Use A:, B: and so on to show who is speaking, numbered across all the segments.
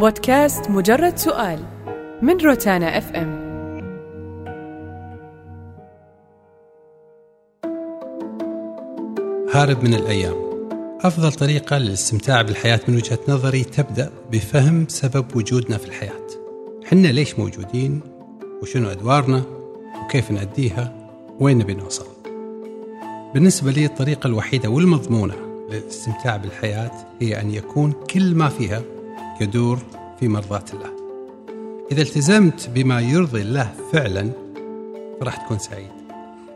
A: بودكاست مجرد سؤال من روتانا اف ام
B: هارب من الأيام. أفضل طريقة للاستمتاع بالحياة من وجهة نظري تبدأ بفهم سبب وجودنا في الحياة. حنا ليش موجودين؟ وشنو أدوارنا؟ وكيف نأديها؟ وين نبي نوصل؟ بالنسبة لي الطريقة الوحيدة والمضمونة للاستمتاع بالحياة هي أن يكون كل ما فيها يدور في مرضاة الله. إذا التزمت بما يرضي الله فعلا فراح تكون سعيد.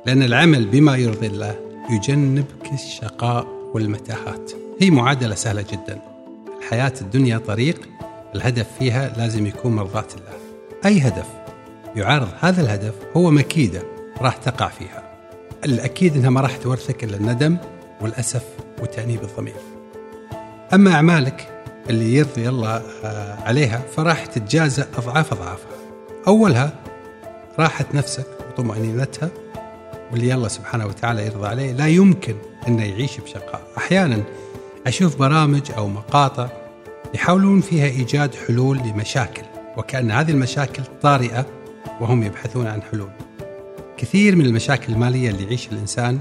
B: لأن العمل بما يرضي الله يجنبك الشقاء والمتاهات هي معادلة سهلة جدا. الحياة الدنيا طريق الهدف فيها لازم يكون مرضاة الله. أي هدف؟ يعارض هذا الهدف هو مكيدة راح تقع فيها. الأكيد أنها ما راح تورثك إلا الندم والأسف وتأنيب الضمير. أما أعمالك اللي يرضي الله آه، عليها فراح تتجازى أضعاف أضعافها. أولها راحة نفسك وطمأنينتها واللي الله سبحانه وتعالى يرضى عليه لا يمكن أنه يعيش بشقاء. أحيانا أشوف برامج أو مقاطع يحاولون فيها إيجاد حلول لمشاكل وكأن هذه المشاكل طارئة وهم يبحثون عن حلول. كثير من المشاكل المالية اللي يعيش الإنسان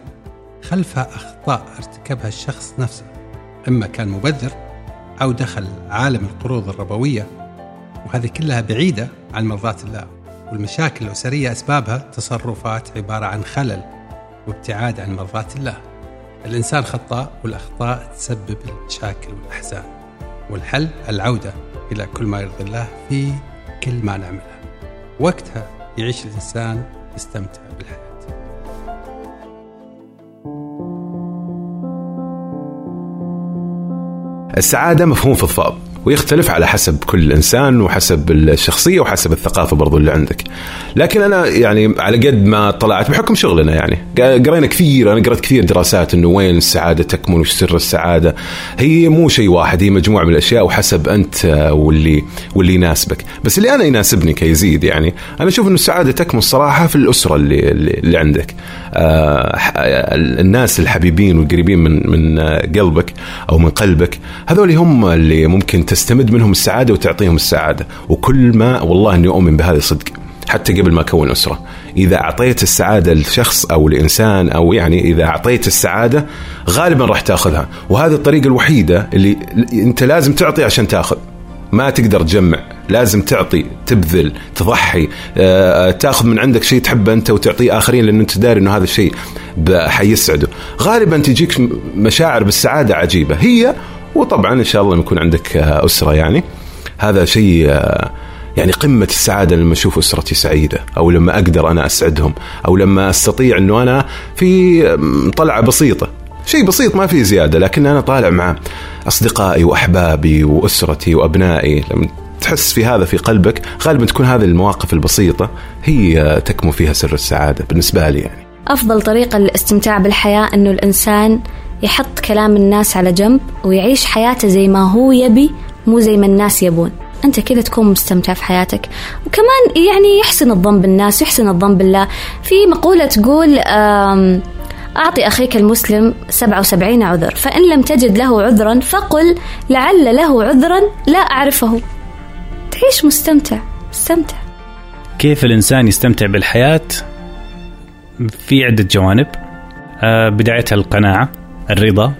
B: خلفها أخطاء ارتكبها الشخص نفسه. إما كان مبذر أو دخل عالم القروض الربوية وهذه كلها بعيدة عن مرضاة الله والمشاكل الأسرية أسبابها تصرفات عبارة عن خلل وابتعاد عن مرضاة الله. الإنسان خطاء والأخطاء تسبب المشاكل والأحزان والحل العودة إلى كل ما يرضي الله في كل ما نعمله. وقتها يعيش الإنسان يستمتع بالحياة.
C: السعادة مفهوم فضفاض ويختلف على حسب كل إنسان وحسب الشخصية وحسب الثقافة برضو اللي عندك. لكن أنا يعني على قد ما طلعت بحكم شغلنا يعني. قرينا كثير أنا قرأت كثير دراسات إنه وين السعادة تكمن وش سر السعادة. هي مو شيء واحد هي مجموعة من الأشياء وحسب أنت واللي واللي يناسبك. بس اللي أنا يناسبني كيزيد يعني أنا أشوف إنه السعادة تكمن الصراحة في الأسرة اللي اللي عندك. آه الناس الحبيبين والقريبين من من قلبك أو من قلبك هذول هم اللي ممكن تستمد منهم السعادة وتعطيهم السعادة. وكل ما والله إني أؤمن بهذا صدق حتى قبل ما أكون أسرة. إذا أعطيت السعادة لشخص أو لانسان أو يعني إذا أعطيت السعادة غالبا راح تأخذها. وهذه الطريقة الوحيدة اللي أنت لازم تعطي عشان تأخذ. ما تقدر تجمع. لازم تعطي تبذل تضحي. آه، تأخذ من عندك شيء تحبه أنت وتعطيه آخرين لأنه أنت داري إنه هذا الشيء حيسعده. غالبا تجيك مشاعر بالسعادة عجيبة. هي وطبعا إن شاء الله يكون عندك آه، أسرة يعني هذا شيء آه، يعني قمة السعادة لما أشوف أسرتي سعيدة أو لما أقدر أنا أسعدهم أو لما أستطيع أنه أنا في طلعة بسيطة. شيء بسيط ما في زيادة لكن أنا طالع مع أصدقائي وأحبابي وأسرتي وأبنائي. لما تحس في هذا في قلبك غالبا تكون هذه المواقف البسيطة هي آه، تكمن فيها سر السعادة بالنسبة لي يعني.
D: أفضل طريقة للاستمتاع بالحياة أنه الإنسان يحط كلام الناس على جنب ويعيش حياته زي ما هو يبي مو زي ما الناس يبون. أنت كذا تكون مستمتع في حياتك. وكمان يعني يحسن الظن بالناس يحسن الظن بالله. في مقولة تقول أعطي أخيك المسلم 77 عذر فإن لم تجد له عذرا فقل لعل له عذرا لا أعرفه. تعيش مستمتع استمتع
E: كيف الإنسان يستمتع بالحياة؟ في عدة جوانب. آه، بدايتها القناعة. الرضا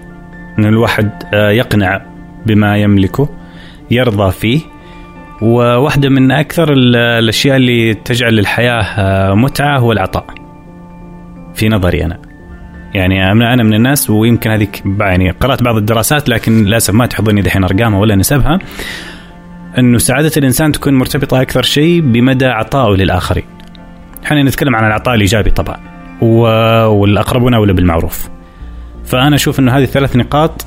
E: أن الواحد آه، يقنع بما يملكه يرضى فيه. وواحدة من أكثر الأشياء اللي تجعل الحياة آه، متعة هو العطاء. في نظري أنا. يعني أنا من الناس ويمكن هذيك يعني قرأت بعض الدراسات لكن للأسف ما تحضرني دحين أرقامها ولا نسبها. أنه سعادة الإنسان تكون مرتبطة أكثر شيء بمدى عطائه للآخرين. إحنا نتكلم عن العطاء الإيجابي طبعا والأقربون أولى بالمعروف. فأنا أشوف إنه هذه الثلاث نقاط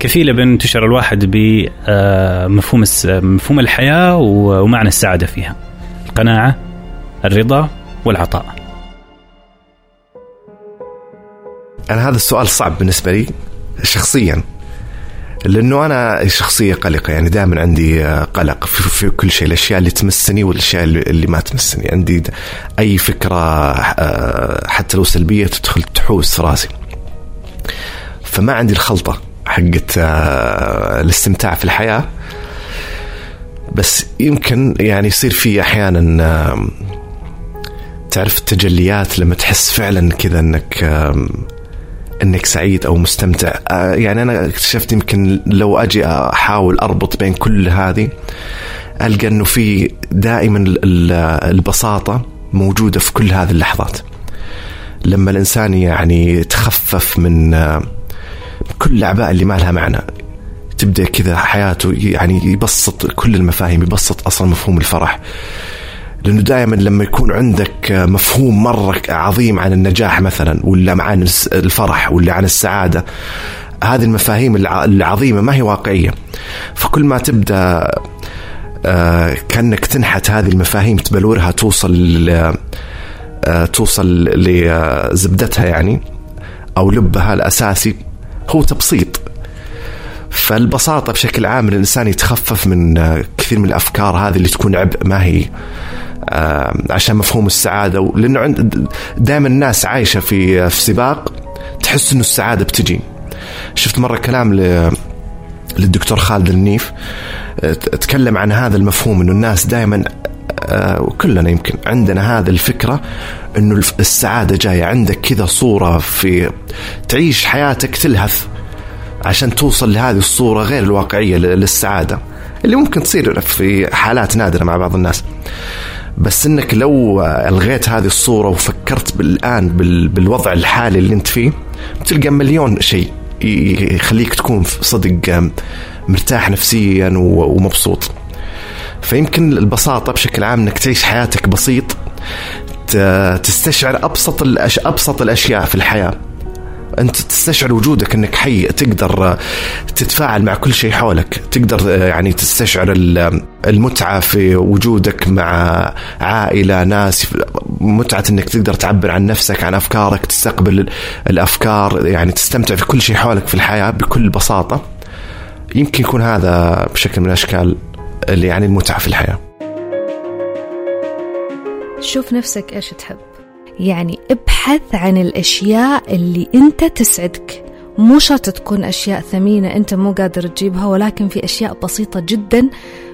E: كفيلة بأن تشعر الواحد بمفهوم آه، مفهوم الحياة ومعنى السعادة فيها. القناعة، الرضا والعطاء.
C: أنا هذا السؤال صعب بالنسبة لي شخصيا لأنه أنا شخصية قلقة يعني دائما عندي آه، قلق في, في كل شيء الأشياء اللي تمسني والأشياء اللي ما تمسني عندي أي فكرة آه، حتى لو سلبية تدخل تحوس راسي فما عندي الخلطة حقت آه، الاستمتاع في الحياة.
F: بس يمكن يعني يصير في أحيانا تعرف التجليات لما تحس فعلا كذا إنك إنك سعيد أو مستمتع. آه، يعني أنا اكتشفت يمكن لو أجي أحاول أربط بين كل هذه ألقى إنه في دائما ال- ال- البساطة موجودة في كل هذه اللحظات. لما الإنسان يعني يتخفف من آه، كل الأعباء اللي ما لها معنى. تبدأ كذا حياته يعني يبسط كل المفاهيم يبسط أصلا مفهوم الفرح. لأنه دائما لما يكون عندك مفهوم مرة عظيم عن النجاح مثلا ولا عن الفرح ولا عن السعادة هذه المفاهيم الع- العظيمة ما هي واقعية. فكل ما تبدأ آه، كأنك تنحت هذه المفاهيم تبلورها توصل آه، توصل لزبدتها يعني أو لبها الأساسي هو تبسيط. فالبساطة بشكل عام الإنسان يتخفف من آه، كثير من الأفكار هذه اللي تكون عبء ما هي آه، عشان مفهوم السعادة. و- لأنه عند دائما الناس عايشة في في سباق تحس إنه السعادة بتجي. شفت مرة كلام ل للدكتور خالد النيف آه، تكلم عن هذا المفهوم إنه الناس دائما آه، وكلنا يمكن عندنا هذا الفكرة إنه السعادة جاية عندك كذا صورة في تعيش حياتك تلهث عشان توصل لهذه الصورة غير الواقعية للسعادة اللي ممكن تصير في حالات نادرة مع بعض الناس. بس إنك لو ألغيت هذه الصورة وفكرت بالآن بال- بالوضع الحالي اللي أنت فيه بتلقى مليون شيء يخليك تكون صدق مرتاح نفسيا ومبسوط. فيمكن البساطة بشكل عام إنك تعيش حياتك بسيط تستشعر أبسط الأش... أبسط الأشياء في الحياة. أنت تستشعر وجودك إنك حي تقدر تتفاعل مع كل شيء حولك تقدر آه، يعني تستشعر ال- المتعة في وجودك مع عائلة ناس متعة إنك تقدر تعبر عن نفسك عن أفكارك تستقبل ال- الأفكار يعني تستمتع في كل شيء حولك في الحياة بكل بساطة. يمكن يكون هذا بشكل من الأشكال. اللي يعني المتعة في الحياة.
G: شوف نفسك إيش تحب. يعني ابحث عن الأشياء اللي أنت تسعدك. مو شرط تكون أشياء ثمينة أنت مو قادر تجيبها ولكن في أشياء بسيطة جدا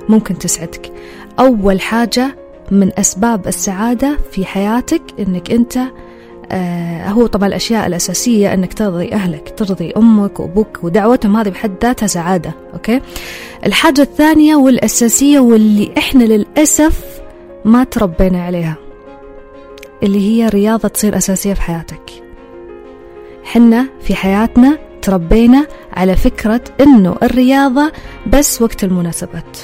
G: ممكن تسعدك. أول حاجة من أسباب السعادة في حياتك إنك أنت آه هو طبعا الأشياء الأساسية أنك ترضي أهلك ترضي أمك وأبوك ودعوتهم هذه بحد ذاتها سعادة أوكي؟ الحاجة الثانية والأساسية واللي إحنا للأسف ما تربينا عليها اللي هي رياضة تصير أساسية في حياتك. حنا في حياتنا تربينا على فكرة أنه الرياضة بس وقت المناسبات.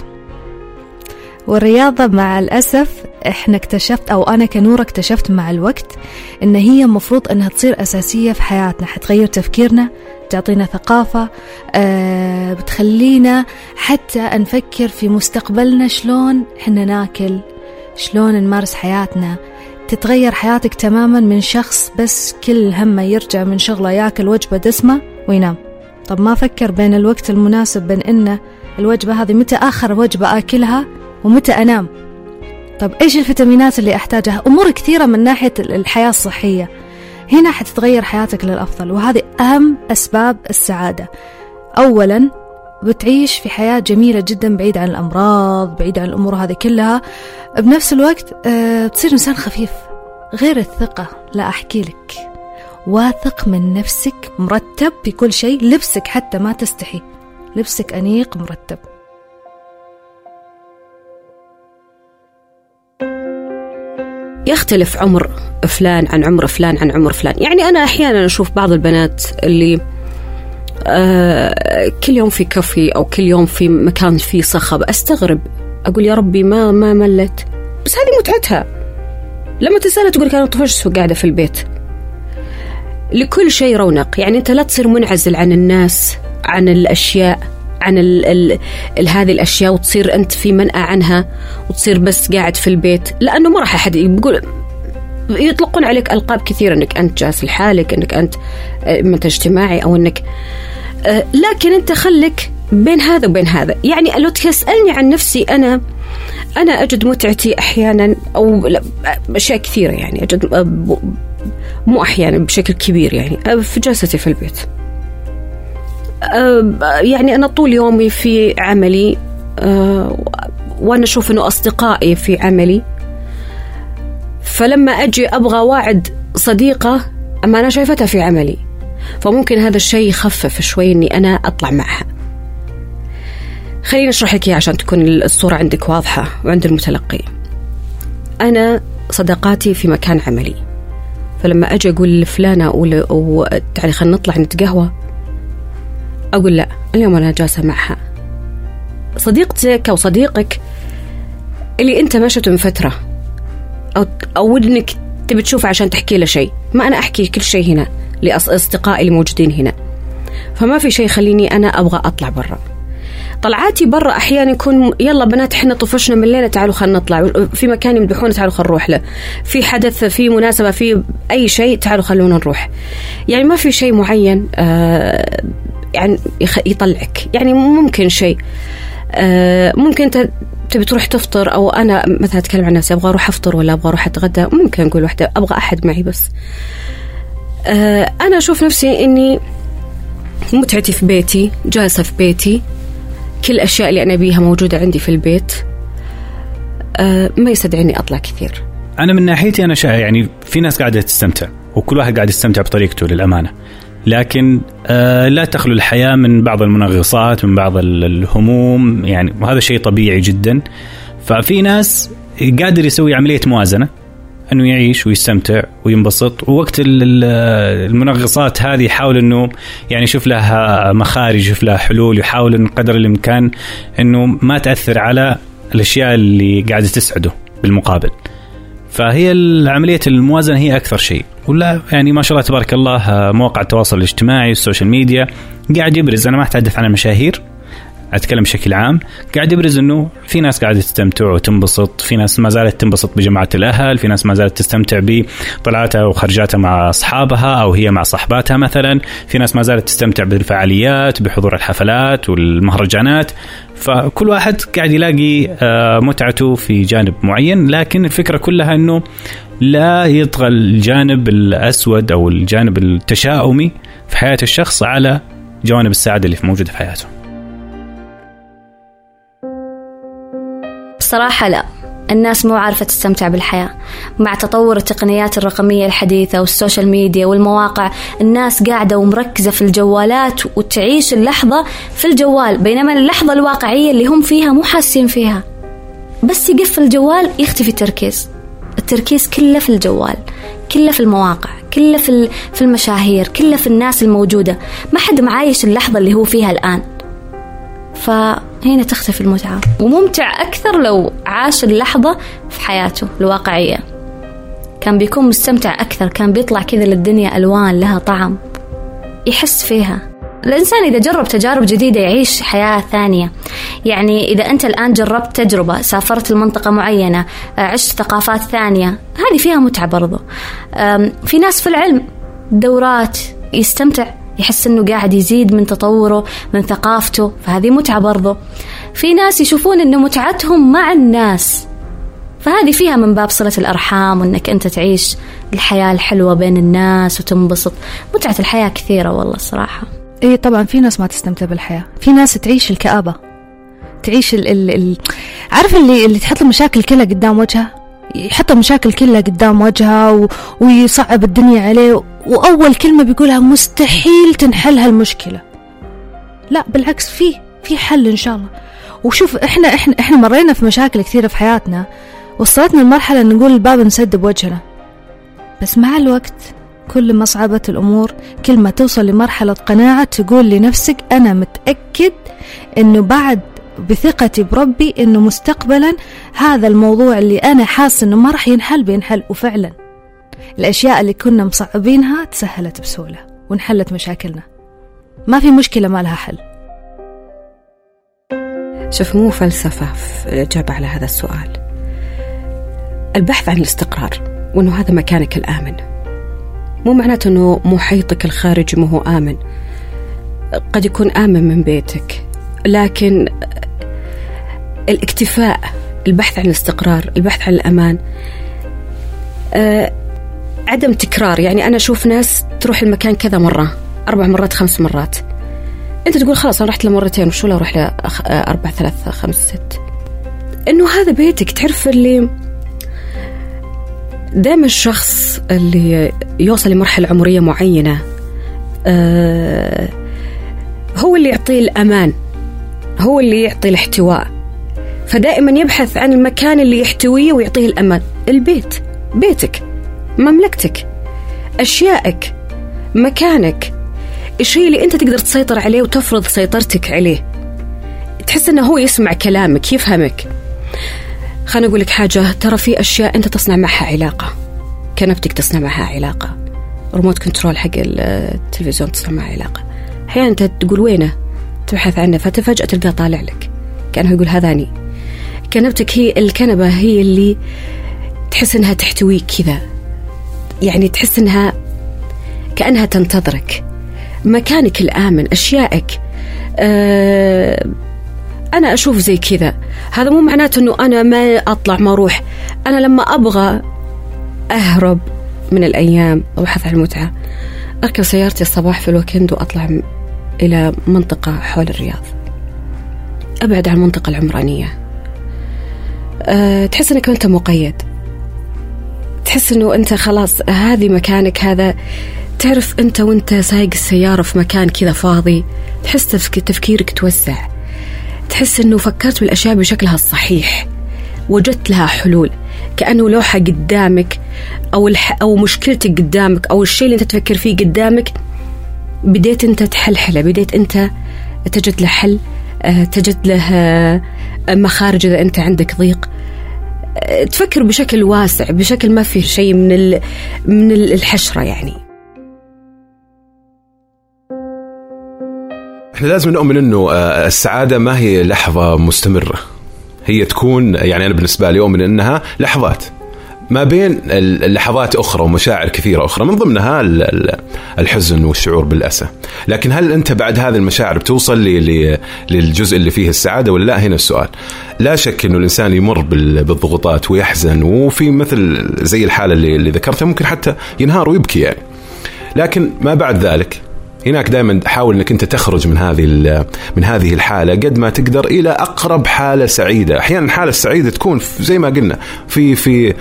G: والرياضة مع الأسف إحنا اكتشفت أو أنا كنورة اكتشفت مع الوقت إن هي مفروض أنها تصير أساسية في حياتنا حتغير تفكيرنا تعطينا ثقافة آه بتخلينا حتى نفكر في مستقبلنا شلون إحنا ناكل شلون نمارس حياتنا. تتغير حياتك تماما من شخص بس كل همه يرجع من شغله ياكل وجبة دسمة وينام. طب ما فكر بين الوقت المناسب بين إن الوجبة هذه متى آخر وجبة آكلها؟ ومتى أنام؟ طب إيش الفيتامينات اللي أحتاجها؟ أمور كثيرة من ناحية الحياة الصحية. هنا حتتغير حياتك للأفضل وهذه أهم أسباب السعادة. أولا بتعيش في حياة جميلة جدا بعيد عن الأمراض بعيد عن الأمور هذه كلها. بنفس الوقت آه، بتصير إنسان خفيف غير الثقة. لا أحكي لك. واثق من نفسك مرتب في كل شيء لبسك حتى ما تستحي. لبسك أنيق مرتب.
H: يختلف عمر فلان عن عمر فلان عن عمر فلان. يعني أنا أحيانا أشوف بعض البنات اللي آه كل يوم في كافي أو كل يوم في مكان فيه صخب أستغرب أقول يا ربي ما ما ملت. بس هذه متعتها. لما تسألها تقول لك أنا طفشت وقاعدة في البيت. لكل شيء رونق. يعني أنت لا تصير منعزل عن الناس عن الأشياء. عن ال ال ال هذه الأشياء وتصير أنت في منأى عنها وتصير بس قاعد في البيت. لأنه ما راح أحد يقول يطلقون عليك ألقاب كثيرة أنك أنت جالس لحالك أنك أنت ما أنت اجتماعي أو أنك آه، لكن أنت خلك بين هذا وبين هذا. يعني لو تسألني عن نفسي أنا أنا أجد متعتي أحيانا أو لا، أشياء كثيرة يعني أجد آه، مو أحيانا بشكل كبير يعني آه، في جلستي في البيت. آه، يعني أنا طول يومي في عملي وأنا أشوف أنه أصدقائي في عملي. فلما أجي أبغى واعد صديقة أما أنا شايفتها في عملي. فممكن هذا الشيء يخفف شوي أني أنا أطلع معها. خليني أشرح لك عشان تكون الصورة عندك واضحة وعند المتلقي. أنا صداقاتي في مكان عملي. فلما أجي أقول لفلانة أقول تعالي خلينا نطلع نتقهوى. أقول لا اليوم أنا جالسة معها. صديقتك أو صديقك اللي أنت ما من فترة أو أو إنك تبي تشوفه عشان تحكي له شيء. ما أنا أحكي كل شيء هنا لأصدقائي اللي موجودين هنا. فما في شيء يخليني أنا أبغى أطلع برا. طلعاتي برا أحيانا يكون يلا بنات إحنا طفشنا من الليلة تعالوا خلينا نطلع في مكان يمدحونا تعالوا خلينا نروح له. في حدث في مناسبة في أي شيء تعالوا خلونا نروح. يعني ما في شيء معين آه يعني يطلعك. يعني ممكن شيء آه ممكن انت تبي تروح تفطر أو أنا مثلا أتكلم عن نفسي أبغى أروح أفطر ولا أبغى أروح أتغدى؟ ممكن أقول واحدة أبغى أحد معي بس. آه أنا أشوف نفسي إني متعتي في بيتي جالسة في بيتي كل الأشياء اللي أنا أبيها موجودة عندي في البيت أه ما يستدعيني أطلع كثير.
E: أنا من ناحيتي أنا شا يعني في ناس قاعدة تستمتع وكل واحد قاعد يستمتع بطريقته للأمانة. لكن آه لا تخلو الحياة من بعض المنغصات من بعض الهموم يعني وهذا شيء طبيعي جدا. ففي ناس قادر يسوي عملية موازنة. إنه يعيش ويستمتع وينبسط. ووقت المنغصات هذه يحاول إنه يعني يشوف لها مخارج يشوف لها حلول يحاول إن قدر الإمكان إنه ما تأثر على الأشياء اللي قاعدة تسعده بالمقابل. فهي عملية الموازنة هي أكثر شيء. ولا يعني ما شاء الله تبارك الله مواقع التواصل الاجتماعي وال social media قاعد يبرز. أنا ما اتحدث عن المشاهير أتكلم بشكل عام قاعد يبرز إنه في ناس قاعدة تستمتع وتنبسط في ناس ما زالت تنبسط بجماعة الأهل في ناس ما زالت تستمتع بطلعاتها وخرجاتها مع أصحابها أو هي مع صحباتها مثلا في ناس ما زالت تستمتع بالفعاليات بحضور الحفلات والمهرجانات فكل واحد قاعد يلاقي متعته في جانب معين لكن الفكرة كلها إنه لا يطغى الجانب الأسود أو الجانب التشاؤمي في حياة الشخص على جوانب السعادة اللي موجودة في حياته.
D: بصراحة لا. الناس مو عارفة تستمتع بالحياة. مع تطور التقنيات الرقمية الحديثة وال social media والمواقع الناس قاعدة ومركزة في الجوالات وتعيش اللحظة في الجوال بينما اللحظة الواقعية اللي هم فيها مو حاسين فيها. بس يقفل الجوال يختفي التركيز. التركيز كله في الجوال كله في المواقع كله في في المشاهير كله في الناس الموجودة. ما حد معايش اللحظة اللي هو فيها الآن. فهنا تختفي المتعة. وممتع أكثر لو عاش اللحظة في حياته الواقعية. كان بيكون مستمتع أكثر كان بيطلع كذا للدنيا ألوان لها طعم يحس فيها. الإنسان إذا جرب تجارب جديدة يعيش حياة ثانية. يعني إذا أنت الآن جربت تجربة سافرت لمنطقة معينة عشت ثقافات ثانية هذه فيها متعة برضو. في ناس في العلم دورات يستمتع يحس إنه قاعد يزيد من تطوره من ثقافته. فهذه متعة برضه. في ناس يشوفون انه متعتهم مع الناس. فهذه فيها من باب صلة الأرحام وأنك أنت تعيش الحياة الحلوة بين الناس وتنبسط. متعة الحياة كثيرة والله الصراحة.
G: إيه طبعا في ناس ما تستمتع بالحياة. في ناس تعيش الكآبة. تعيش ال ال ال عارف اللي اللي تحط المشاكل كلها قدام وجهها؟ يحط المشاكل كلها قدام وجهها و... ويصعب الدنيا عليه. وأول كلمة بيقولها مستحيل تنحل هالمشكلة. لا بالعكس في في حل إن شاء الله. وشوف إحنا إحنا إحنا مرينا في مشاكل كثيرة في حياتنا وصلتنا لمرحلة نقول الباب نسد بوجهنا. بس مع الوقت كل ما صعبت الأمور كل ما توصل لمرحلة قناعة تقول لنفسك أنا متأكد أنه بعد بثقتي بربي أنه مستقبلا هذا الموضوع اللي أنا حاسة أنه ما راح ينحل بينحل. وفعلا. الأشياء اللي كنا مصعبينها تسهلت بسهولة وانحلت مشاكلنا. ما في مشكلة ما لها حل.
H: شوف مو فلسفة في الإجابة على هذا السؤال. البحث عن الاستقرار وأنه هذا مكانك الآمن. مو معناته أنه محيطك الخارجي ما هو آمن. قد يكون آمن من بيتك لكن الاكتفاء البحث عن الاستقرار البحث عن الأمان أه عدم تكرار يعني أنا أشوف ناس تروح المكان كذا مرة أربع مرات خمس مرات. أنت تقول خلاص أنا رحت له مرتين وشو لو أروح له أربع ثلاث خمس ست؟ إنه هذا بيتك تعرف اللي دائما الشخص اللي يوصل لمرحلة عمرية معينة آه هو اللي يعطيه الأمان هو اللي يعطي الاحتواء. فدائما يبحث عن المكان اللي يحتويه ويعطيه الأمان البيت بيتك. مملكتك أشيائك مكانك الشيء اللي أنت تقدر تسيطر عليه وتفرض سيطرتك عليه. تحس أنه هو يسمع كلامك يفهمك. خليني أقول لك حاجة ترى في أشياء أنت تصنع معها علاقة. كنبتك تصنع معها علاقة. ريموت كنترول حق التلفزيون تصنع معها علاقة. أحيانا أنت تقول وينه؟ تبحث عنه فتفجأة تلقاه طالع لك. كأنه يقول هذاني كنبتك هي الكنبة هي اللي تحس إنها تحتويك كذا. يعني تحس إنها كأنها تنتظرك. مكانك الآمن أشيائك. أه أنا أشوف زي كذا. هذا مو معناته إنه أنا ما أطلع ما أروح. أنا لما أبغى أهرب من الأيام ابحث عن المتعة أركب سيارتي الصباح في الويكند وأطلع إلى منطقة حول الرياض. أبعد عن المنطقة العمرانية. أه تحس إنك أنت مقيد. تحس إنه أنت خلاص هذه مكانك هذا تعرف أنت وأنت سايق السيارة في مكان كذا فاضي تحس تفكيرك توسع. تحس إنه فكرت بالأشياء بشكلها الصحيح وجدت لها حلول. كأنه لوحة قدامك أو الح... أو مشكلتك قدامك أو الشيء اللي أنت تفكر فيه قدامك بديت أنت تحلحله بديت أنت تجد له حل آه، تجد له آه، مخارج إذا أنت عندك ضيق. تفكر بشكل واسع بشكل ما فيه شيء من من الحشرة يعني.
C: إحنا لازم نؤمن إنه آه، السعادة ما هي لحظة مستمرة. هي تكون يعني أنا بالنسبة لي أؤمن إنها لحظات. ما بين اللحظات أخرى ومشاعر كثيرة أخرى من ضمنها الحزن والشعور بالأسى. لكن هل أنت بعد هذه المشاعر بتوصل للجزء اللي فيه السعادة ولا لا؟ هنا السؤال. لا شك إنه الإنسان يمر بالضغوطات ويحزن وفي مثل زي الحالة اللي ذكرتها ممكن حتى ينهار ويبكي يعني. لكن ما بعد ذلك هناك دائما حاول إنك أنت تخرج من هذه من هذه الحالة قد ما تقدر إلى أقرب حالة سعيدة، أحيانا الحالة السعيدة تكون زي ما قلنا في في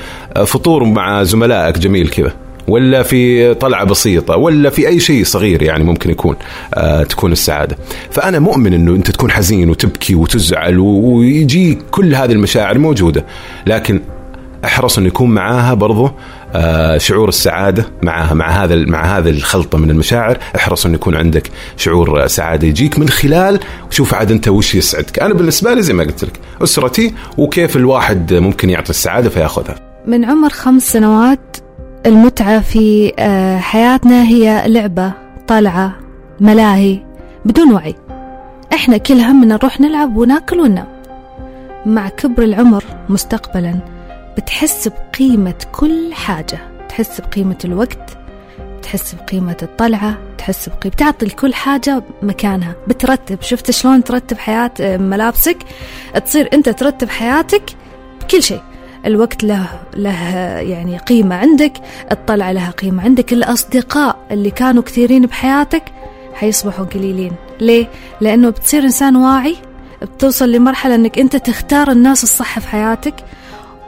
C: فطور مع زملائك جميل كذا ولا في طلعة بسيطة ولا في أي شيء صغير يعني ممكن يكون آه تكون السعادة. فأنا مؤمن إنه أنت تكون حزين وتبكي وتزعل ويجي كل هذه المشاعر موجودة لكن احرص إنه يكون معاها برضه شعور السعادة معها مع هذا مع هذا الخلطة من المشاعر. احرص انه يكون عندك شعور سعادة. يجيك من خلال شوف عاد أنت وش يسعدك. أنا بالنسبة لي زي ما قلت لك أسرتي وكيف الواحد ممكن يعطي السعادة فيأخذها.
G: من عمر خمس سنوات المتعة في آه، حياتنا هي لعبة طلعه ملاهي بدون وعي. إحنا كل همنا نروح نلعب وناكل وننام مع كبر العمر مستقبلا بتحس بقيمة كل حاجة. تحس بقيمة الوقت تحس بقيمة الطلعة تحس بقيمة تعطي لكل حاجة مكانها بترتب شفت شلون ترتب حياة آه، ملابسك؟ تصير أنت ترتب حياتك بكل شيء. الوقت له له يعني قيمة عندك الطلعة لها قيمة عندك الأصدقاء اللي كانوا كثيرين بحياتك حيصبحوا قليلين. ليه؟ لأنه بتصير إنسان واعي بتوصل لمرحلة أنك أنت تختار الناس الصح في حياتك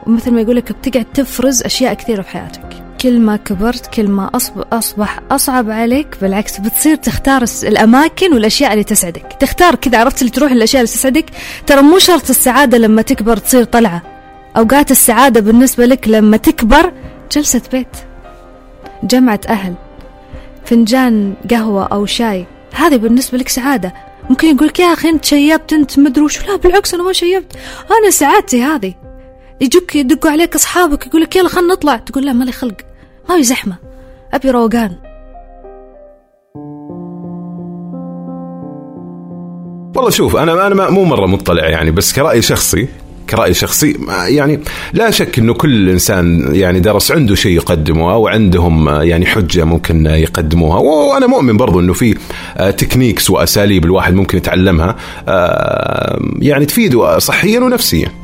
G: ومثل ما يقولك بتقعد تفرز أشياء كثيرة في حياتك. كل ما كبرت كل ما أصبح أصعب عليك بالعكس بتصير تختار الأماكن والأشياء اللي تسعدك. تختار كذا عرفت اللي تروح الأشياء اللي تسعدك؟ ترى مو شرط السعادة لما تكبر تصير طلعة. أوقات السعادة بالنسبة لك لما تكبر جلسة بيت جمعة أهل فنجان قهوة أو شاي هذه بالنسبة لك سعادة. ممكن يقول لك يا أخي أنت شيبت أنت مدري وش؟ لا بالعكس أنا ما شيبت. أنا سعادتي هذه. يجوك يدقوا عليك أصحابك يقول لك يلا خلنا نطلع. تقول لا مالي خلق. ما في زحمة. أبي روقان.
C: والله شوف أنا أنا مو مرة مطلع يعني بس كرأي شخصي كرأي شخصي يعني لا شك إنه كل إنسان يعني درس عنده شيء يقدمه أو عندهم يعني حجة ممكن يقدموها. وأنا مؤمن برضو إنه في تكنيكس وأساليب الواحد ممكن يتعلمها يعني تفيده صحيا ونفسيا.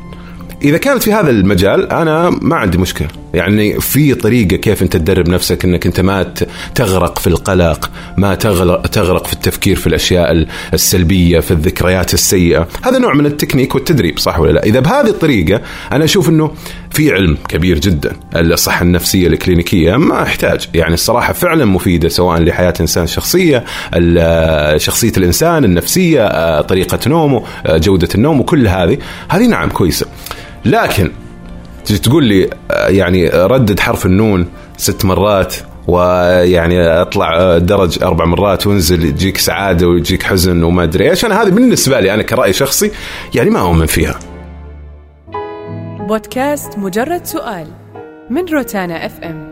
C: إذا كانت في هذا المجال أنا ما عندي مشكلة. يعني في طريقة كيف أنت تدرب نفسك إنك أنت ما تغرق في القلق ما تغرق في التفكير في الأشياء السلبية في الذكريات السيئة. هذا نوع من التكنيك والتدريب صح ولا لا؟ إذا بهذه الطريقة أنا أشوف إنه في علم كبير جدا. الصحة النفسية الكلينيكية ما أحتاج. يعني الصراحة فعلا مفيدة سواء لحياة إنسان الشخصيه ال- شخصية الإنسان النفسية آه، طريقة نومه آه، جودة النوم وكل هذه. هذه نعم كويسة. لكن تجي تقول لي آه، يعني ردد حرف النون ست مرات ويعني اطلع آه، درج أربع مرات وانزل يجيك سعادة ويجيك حزن وما أدري إيش. أنا هذه بالنسبة لي أنا كرأي شخصي يعني ما أؤمن فيها.
A: بودكاست مجرد سؤال من روتانا اف ام